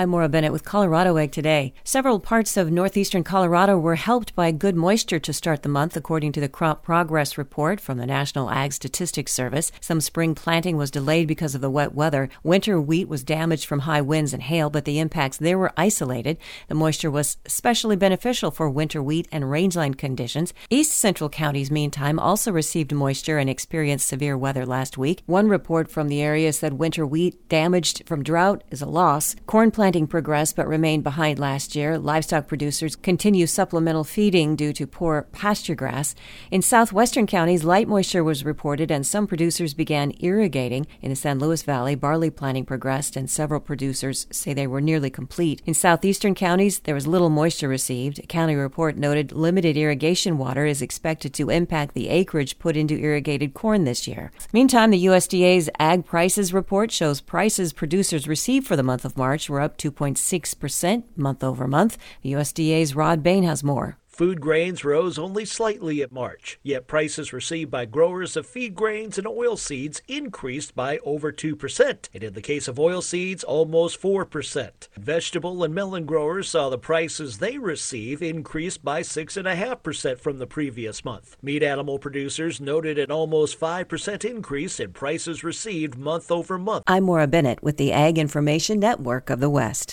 I'm Maura Bennett with Colorado Ag Today. Several parts of northeastern Colorado were helped by good moisture to start the month, according to the crop progress report from the National Ag Statistics Service. Some spring planting was delayed because of the wet weather. Winter wheat was damaged from high winds and hail, but the impacts there were isolated. The moisture was especially beneficial for winter wheat and rangeland conditions. East central counties, meantime, also received moisture and experienced severe weather last week. One report from the area said winter wheat damaged from drought is a loss. Corn planting planting progressed but remained behind last year. Livestock producers continue supplemental feeding due to poor pasture grass. In southwestern counties, light moisture was reported and some producers began irrigating. In the San Luis Valley, barley planting progressed and several producers say they were nearly complete. In southeastern counties, there was little moisture received. A county report noted limited irrigation water is expected to impact the acreage put into irrigated corn this year. Meantime, the USDA's Ag Prices report shows prices producers received for the month of March were up 2.6% month over month. The USDA's Rod Bain has more. Food grains rose only slightly at March, yet prices received by growers of feed grains and oil seeds increased by over 2%, and in the case of oil seeds, almost 4%. Vegetable and melon growers saw the prices they receive increase by 6.5% from the previous month. Meat animal producers noted an almost 5% increase in prices received month over month. I'm Maura Bennett with the Ag Information Network of the West.